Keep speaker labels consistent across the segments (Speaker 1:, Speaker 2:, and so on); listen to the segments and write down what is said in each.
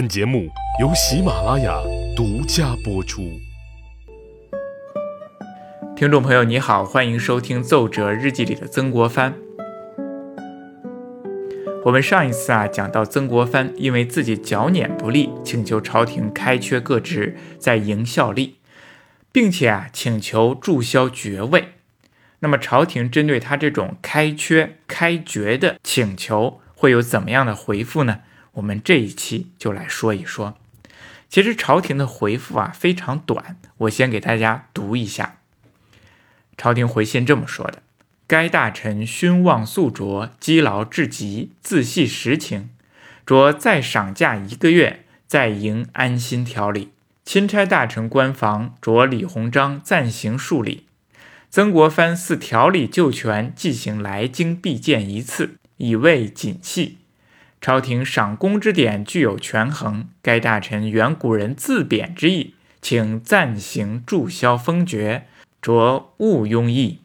Speaker 1: 本节目由喜马拉雅独家播出。
Speaker 2: 听众朋友，你好，欢迎收听《奏折日记》里的曾国藩。我们上一次啊讲到曾国藩因为自己脚捻不利，请求朝廷开缺各职，在营效力，并且啊请求注销爵位。那么朝廷针对他这种开缺、开爵的请求，会有怎么样的回复呢？我们这一期就来说一说。其实朝廷的回复啊非常短，我先给大家读一下。朝廷回信这么说的：该大臣勋望素卓，积劳至极，自系实情，着再赏假一个月，在营安心调理。钦差大臣官房着李鸿章暂行数礼。曾国藩似调理旧权，即行来京必见一次，以慰谨气。朝廷赏功之典具有权衡，该大臣原古人自贬之意，请暂行注销封爵，着勿庸议。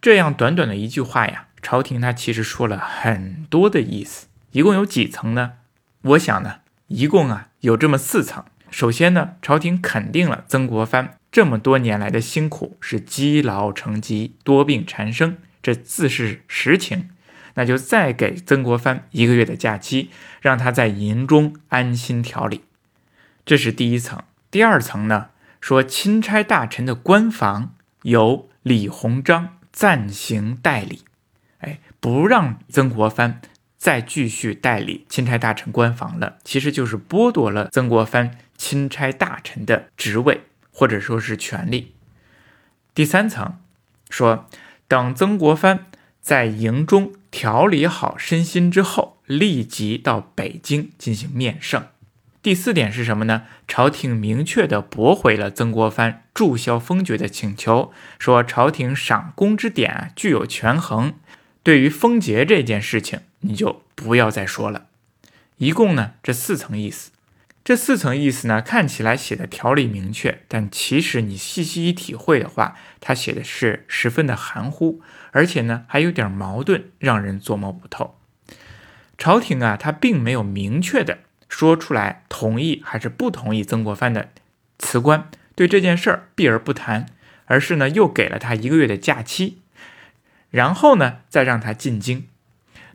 Speaker 2: 这样短短的一句话呀，朝廷他其实说了很多的意思，一共有几层呢？我想呢，一共啊有这么四层。首先呢，朝廷肯定了曾国藩这么多年来的辛苦是积劳成疾，多病缠身，这自是实情。那就再给曾国藩一个月的假期，让他在营中安心调理。这是第一层。第二层呢，说钦差大臣的官房由李鸿章暂行代理，哎，不让曾国藩再继续代理钦差大臣官房了，其实就是剥夺了曾国藩钦差大臣的职位或者说是权利。第三层说，等曾国藩在营中。调理好身心之后，立即到北京进行面圣。第四点是什么呢？朝廷明确的驳回了曾国藩注销封爵的请求，说朝廷赏功之典具有权衡，对于封爵这件事情你就不要再说了。一共呢这四层意思，这四层意思呢看起来写的条理明确，但其实你细细一体会的话，他写的是十分的含糊。而且呢，还有点矛盾，让人琢磨不透。朝廷啊，他并没有明确的说出来同意还是不同意曾国藩的辞官，对这件事儿避而不谈，而是呢，又给了他一个月的假期，然后呢，再让他进京。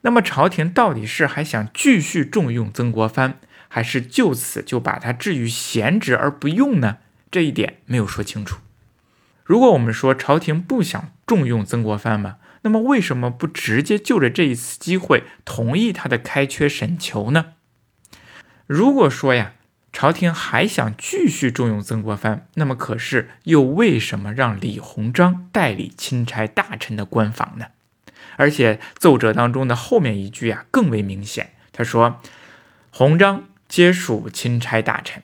Speaker 2: 那么，朝廷到底是还想继续重用曾国藩，还是就此就把他置于闲职而不用呢？这一点没有说清楚。如果我们说朝廷不想重用曾国藩嘛，那么为什么不直接就着这一次机会同意他的开缺审求呢？如果说呀，朝廷还想继续重用曾国藩，那么可是又为什么让李鸿章代理钦差大臣的官房呢？而且奏折当中的后面一句啊更为明显，他说：“鸿章皆属钦差大臣，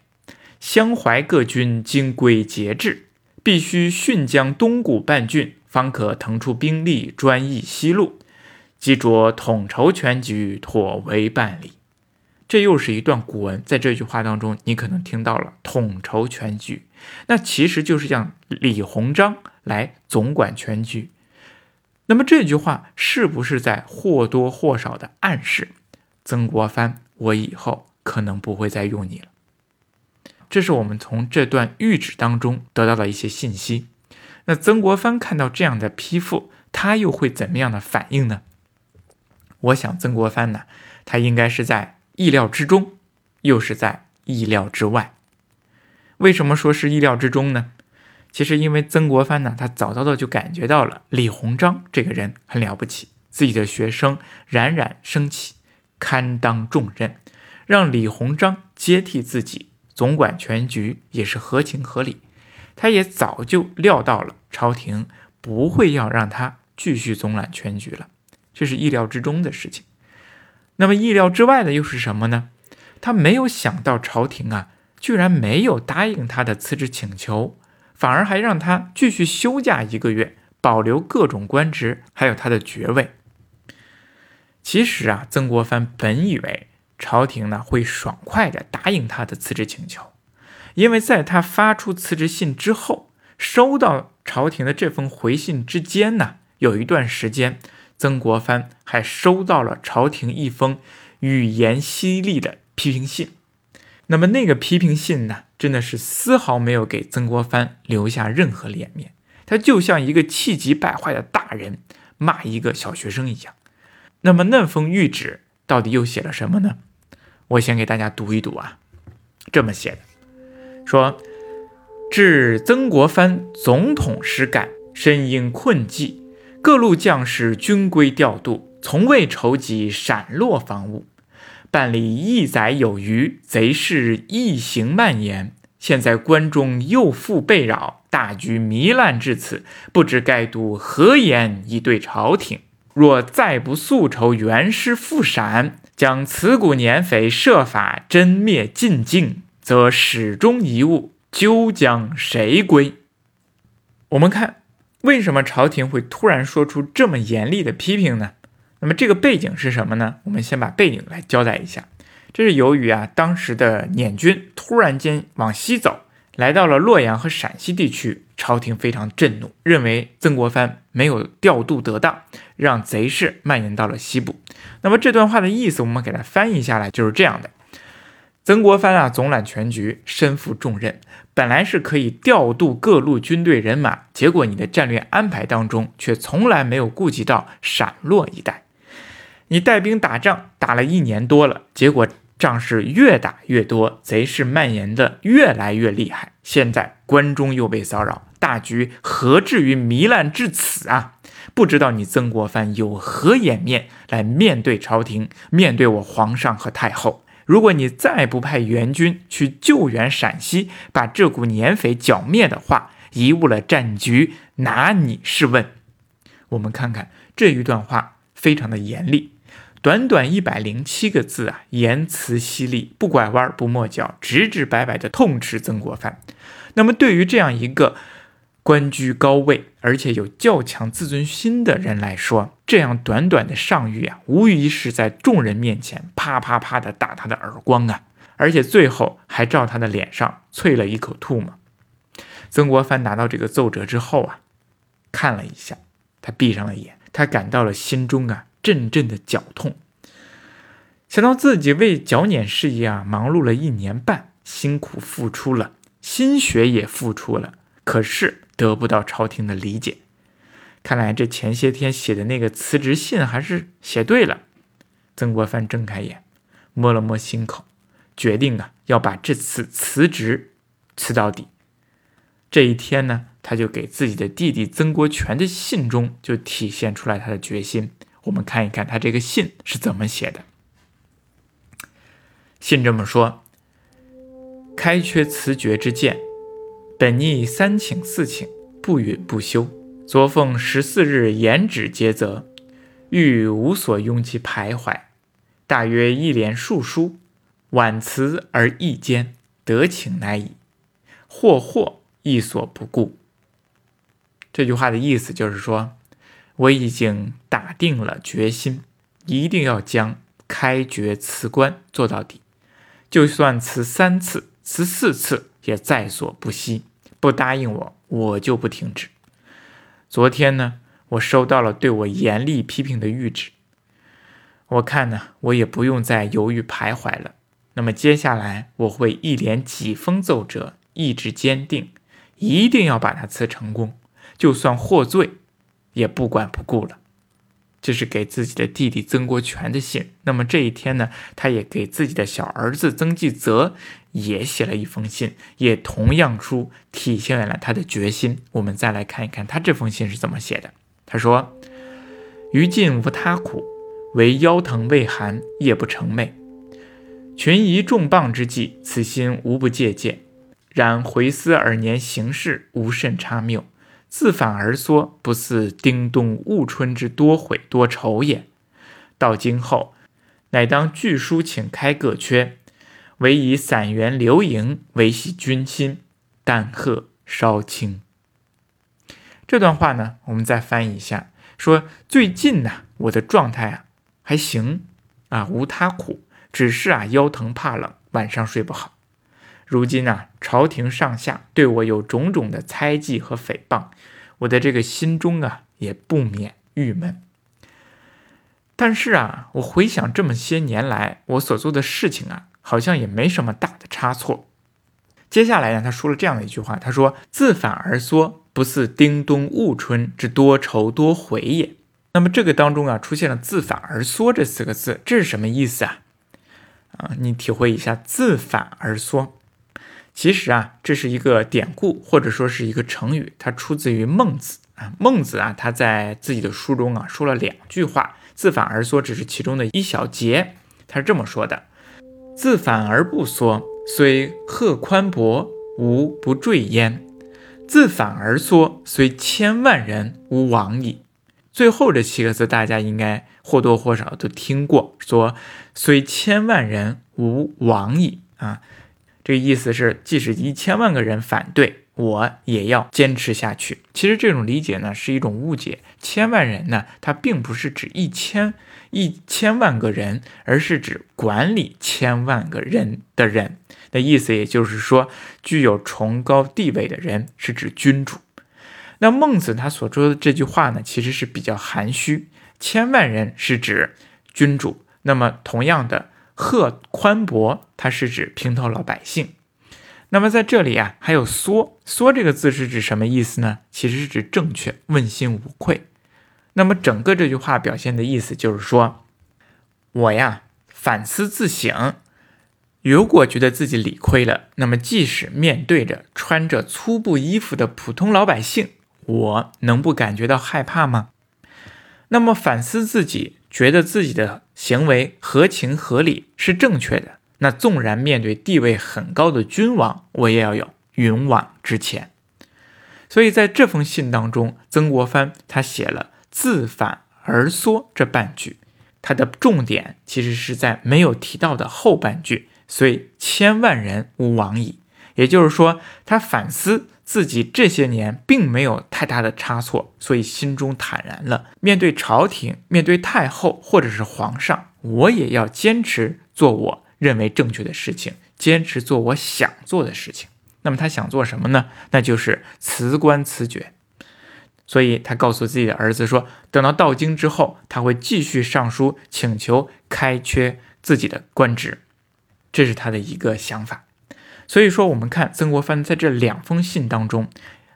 Speaker 2: 襄淮各军经归节制。”必须训将东谷半郡，方可腾出兵力专议西路，即着统筹全局，妥为办理。这又是一段古文，在这句话当中，你可能听到了“统筹全局”，那其实就是让李鸿章来总管全局。那么这句话是不是在或多或少的暗示曾国藩，我以后可能不会再用你了？这是我们从这段谕旨当中得到的一些信息。那曾国藩看到这样的批复，他又会怎么样的反应呢？我想，曾国藩呢，他应该是在意料之中，又是在意料之外。为什么说是意料之中呢？其实，因为曾国藩呢，他早早的就感觉到了李鸿章这个人很了不起，自己的学生冉冉升起，堪当重任，让李鸿章接替自己。总管全局也是合情合理，他也早就料到了朝廷不会要让他继续总揽全局了，这是意料之中的事情。那么意料之外的又是什么呢？他没有想到朝廷啊，居然没有答应他的辞职请求，反而还让他继续休假一个月，保留各种官职，还有他的爵位。其实啊，曾国藩本以为。朝廷呢会爽快地答应他的辞职请求，因为在他发出辞职信之后，收到朝廷的这封回信之间呢，有一段时间，曾国藩还收到了朝廷一封语言犀利的批评信。那么那个批评信呢，真的是丝毫没有给曾国藩留下任何脸面，他就像一个气急败坏的大人骂一个小学生一样。那么那封谕旨到底又写了什么呢？我先给大家读一读啊，这么写的，说致曾国藩总统实感，身因困寂，各路将士均归调度，从未筹集闪落防务。办理一载有余，贼势异行蔓延。现在关中又复被扰，大局糜烂至此，不知该度何言以对朝廷？若再不速筹援师复陕，将此股年匪设法真灭尽境，则始终遗物，究将谁归？我们看，为什么朝廷会突然说出这么严厉的批评呢？那么这个背景是什么呢？我们先把背景来交代一下。这是由于啊，当时的捻军突然间往西走，来到了洛阳和陕西地区，朝廷非常震怒，认为曾国藩没有调度得当，让贼势蔓延到了西部。那么这段话的意思，我们给它翻译下来就是这样的：曾国藩啊，总揽全局，身负重任，本来是可以调度各路军队人马，结果你的战略安排当中却从来没有顾及到陕洛一带。你带兵打仗打了一年多了，结果仗是越打越多，贼势蔓延的越来越厉害。现在关中又被骚扰，大局何至于糜烂至此啊？不知道你曾国藩有何颜面来面对朝廷，面对我皇上和太后？如果你再不派援军去救援陕西，把这股年匪剿灭的话，贻误了战局，拿你是问？我们看看这一段话，非常的严厉。短短一百零七个字啊，言辞犀利，不拐弯不抹角，直直白白的痛斥曾国藩。那么，对于这样一个官居高位而且有较强自尊心的人来说，这样短短的上谕啊，无疑是在众人面前啪啪啪的打他的耳光啊，而且最后还照他的脸上啐了一口唾沫。曾国藩拿到这个奏折之后啊，看了一下，他闭上了眼，他感到了心中啊。阵阵的绞痛，想到自己为剿捻事业啊忙碌了一年半，辛苦付出了，心血也付出了，可是得不到朝廷的理解。看来这前些天写的那个辞职信还是写对了。曾国藩睁开眼，摸了摸心口，决定啊要把这次辞职辞到底。这一天呢，他就给自己的弟弟曾国荃的信中就体现出来他的决心。我们看一看他这个信是怎么写的。信这么说：“开缺辞爵之见，本逆三请四请，不允不休。昨奉十四日言旨接责，欲无所拥其徘徊。大约一连数书，婉辞而意坚，得请乃已。或或亦所不顾。”这句话的意思就是说。我已经打定了决心，一定要将开爵辞官做到底，就算辞三次、辞四次也在所不惜。不答应我，我就不停止。昨天呢，我收到了对我严厉批评的谕旨，我看呢，我也不用再犹豫徘徊了。那么接下来我会一连几封奏折，意志坚定，一定要把它辞成功，就算获罪。也不管不顾了，这是给自己的弟弟曾国荃的信。那么这一天呢，他也给自己的小儿子曾纪泽也写了一封信，也同样出体现了他的决心。我们再来看一看他这封信是怎么写的。他说：“于尽无他苦，唯腰疼畏寒，夜不成寐。群疑重磅之际，此心无不戒戒。然回思尔年行事，无甚差谬。”自反而缩，不似丁冬戊春之多悔多愁也。到今后，乃当据书请开各缺，唯以散员留营维系军心，但贺稍轻。这段话呢，我们再翻译一下，说最近呢，我的状态啊还行啊，无他苦，只是啊腰疼怕冷，晚上睡不好。如今呢，朝廷上下对我有种种的猜忌和诽谤，我的这个心中啊也不免郁闷。但是啊，我回想这么些年来我所做的事情啊，好像也没什么大的差错。接下来呢，他说了这样的一句话，他说：“自反而缩，不似丁冬戊春之多愁多悔也。”那么这个当中啊，出现了“自反而缩”这四个字，这是什么意思啊？啊，你体会一下“自反而缩”。其实啊，这是一个典故，或者说是一个成语，它出自于孟子啊。孟子啊，他在自己的书中啊说了两句话，“自反而缩”只是其中的一小节。他是这么说的：“自反而不缩，虽壑宽博，无不坠焉；自反而缩，虽千万人，吾往矣。”最后这七个字，大家应该或多或少都听过，说“虽千万人，吾往矣”啊。这个意思是，即使一千万个人反对，我也要坚持下去。其实这种理解呢，是一种误解。千万人呢，它并不是指一千一千万个人，而是指管理千万个人的人的意思。也就是说，具有崇高地位的人是指君主。那孟子他所说的这句话呢，其实是比较含蓄。千万人是指君主，那么同样的。贺宽博，它是指平头老百姓。那么在这里啊，还有缩缩这个字是指什么意思呢？其实是指正确、问心无愧。那么整个这句话表现的意思就是说，我呀反思自省，如果觉得自己理亏了，那么即使面对着穿着粗布衣服的普通老百姓，我能不感觉到害怕吗？那么反思自己。觉得自己的行为合情合理是正确的，那纵然面对地位很高的君王，我也要有勇往直前。所以在这封信当中，曾国藩他写了“自反而缩”这半句，他的重点其实是在没有提到的后半句，“虽千万人吾往矣”，也就是说，他反思。自己这些年并没有太大的差错，所以心中坦然了。面对朝廷，面对太后或者是皇上，我也要坚持做我认为正确的事情，坚持做我想做的事情。那么他想做什么呢？那就是辞官辞爵。所以他告诉自己的儿子说，等到到京之后，他会继续上书请求开缺自己的官职，这是他的一个想法。所以说，我们看曾国藩在这两封信当中，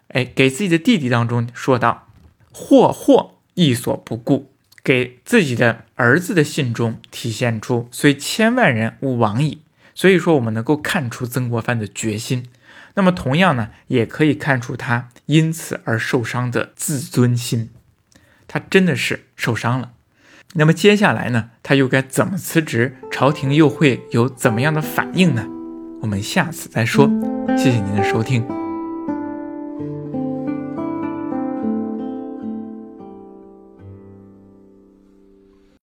Speaker 2: 哎，给自己的弟弟当中说道：“祸祸亦所不顾。”给自己的儿子的信中体现出“虽千万人，吾往矣”。所以说，我们能够看出曾国藩的决心。那么，同样呢，也可以看出他因此而受伤的自尊心。他真的是受伤了。那么接下来呢，他又该怎么辞职？朝廷又会有怎么样的反应呢？我们下次再说，谢谢您的收听。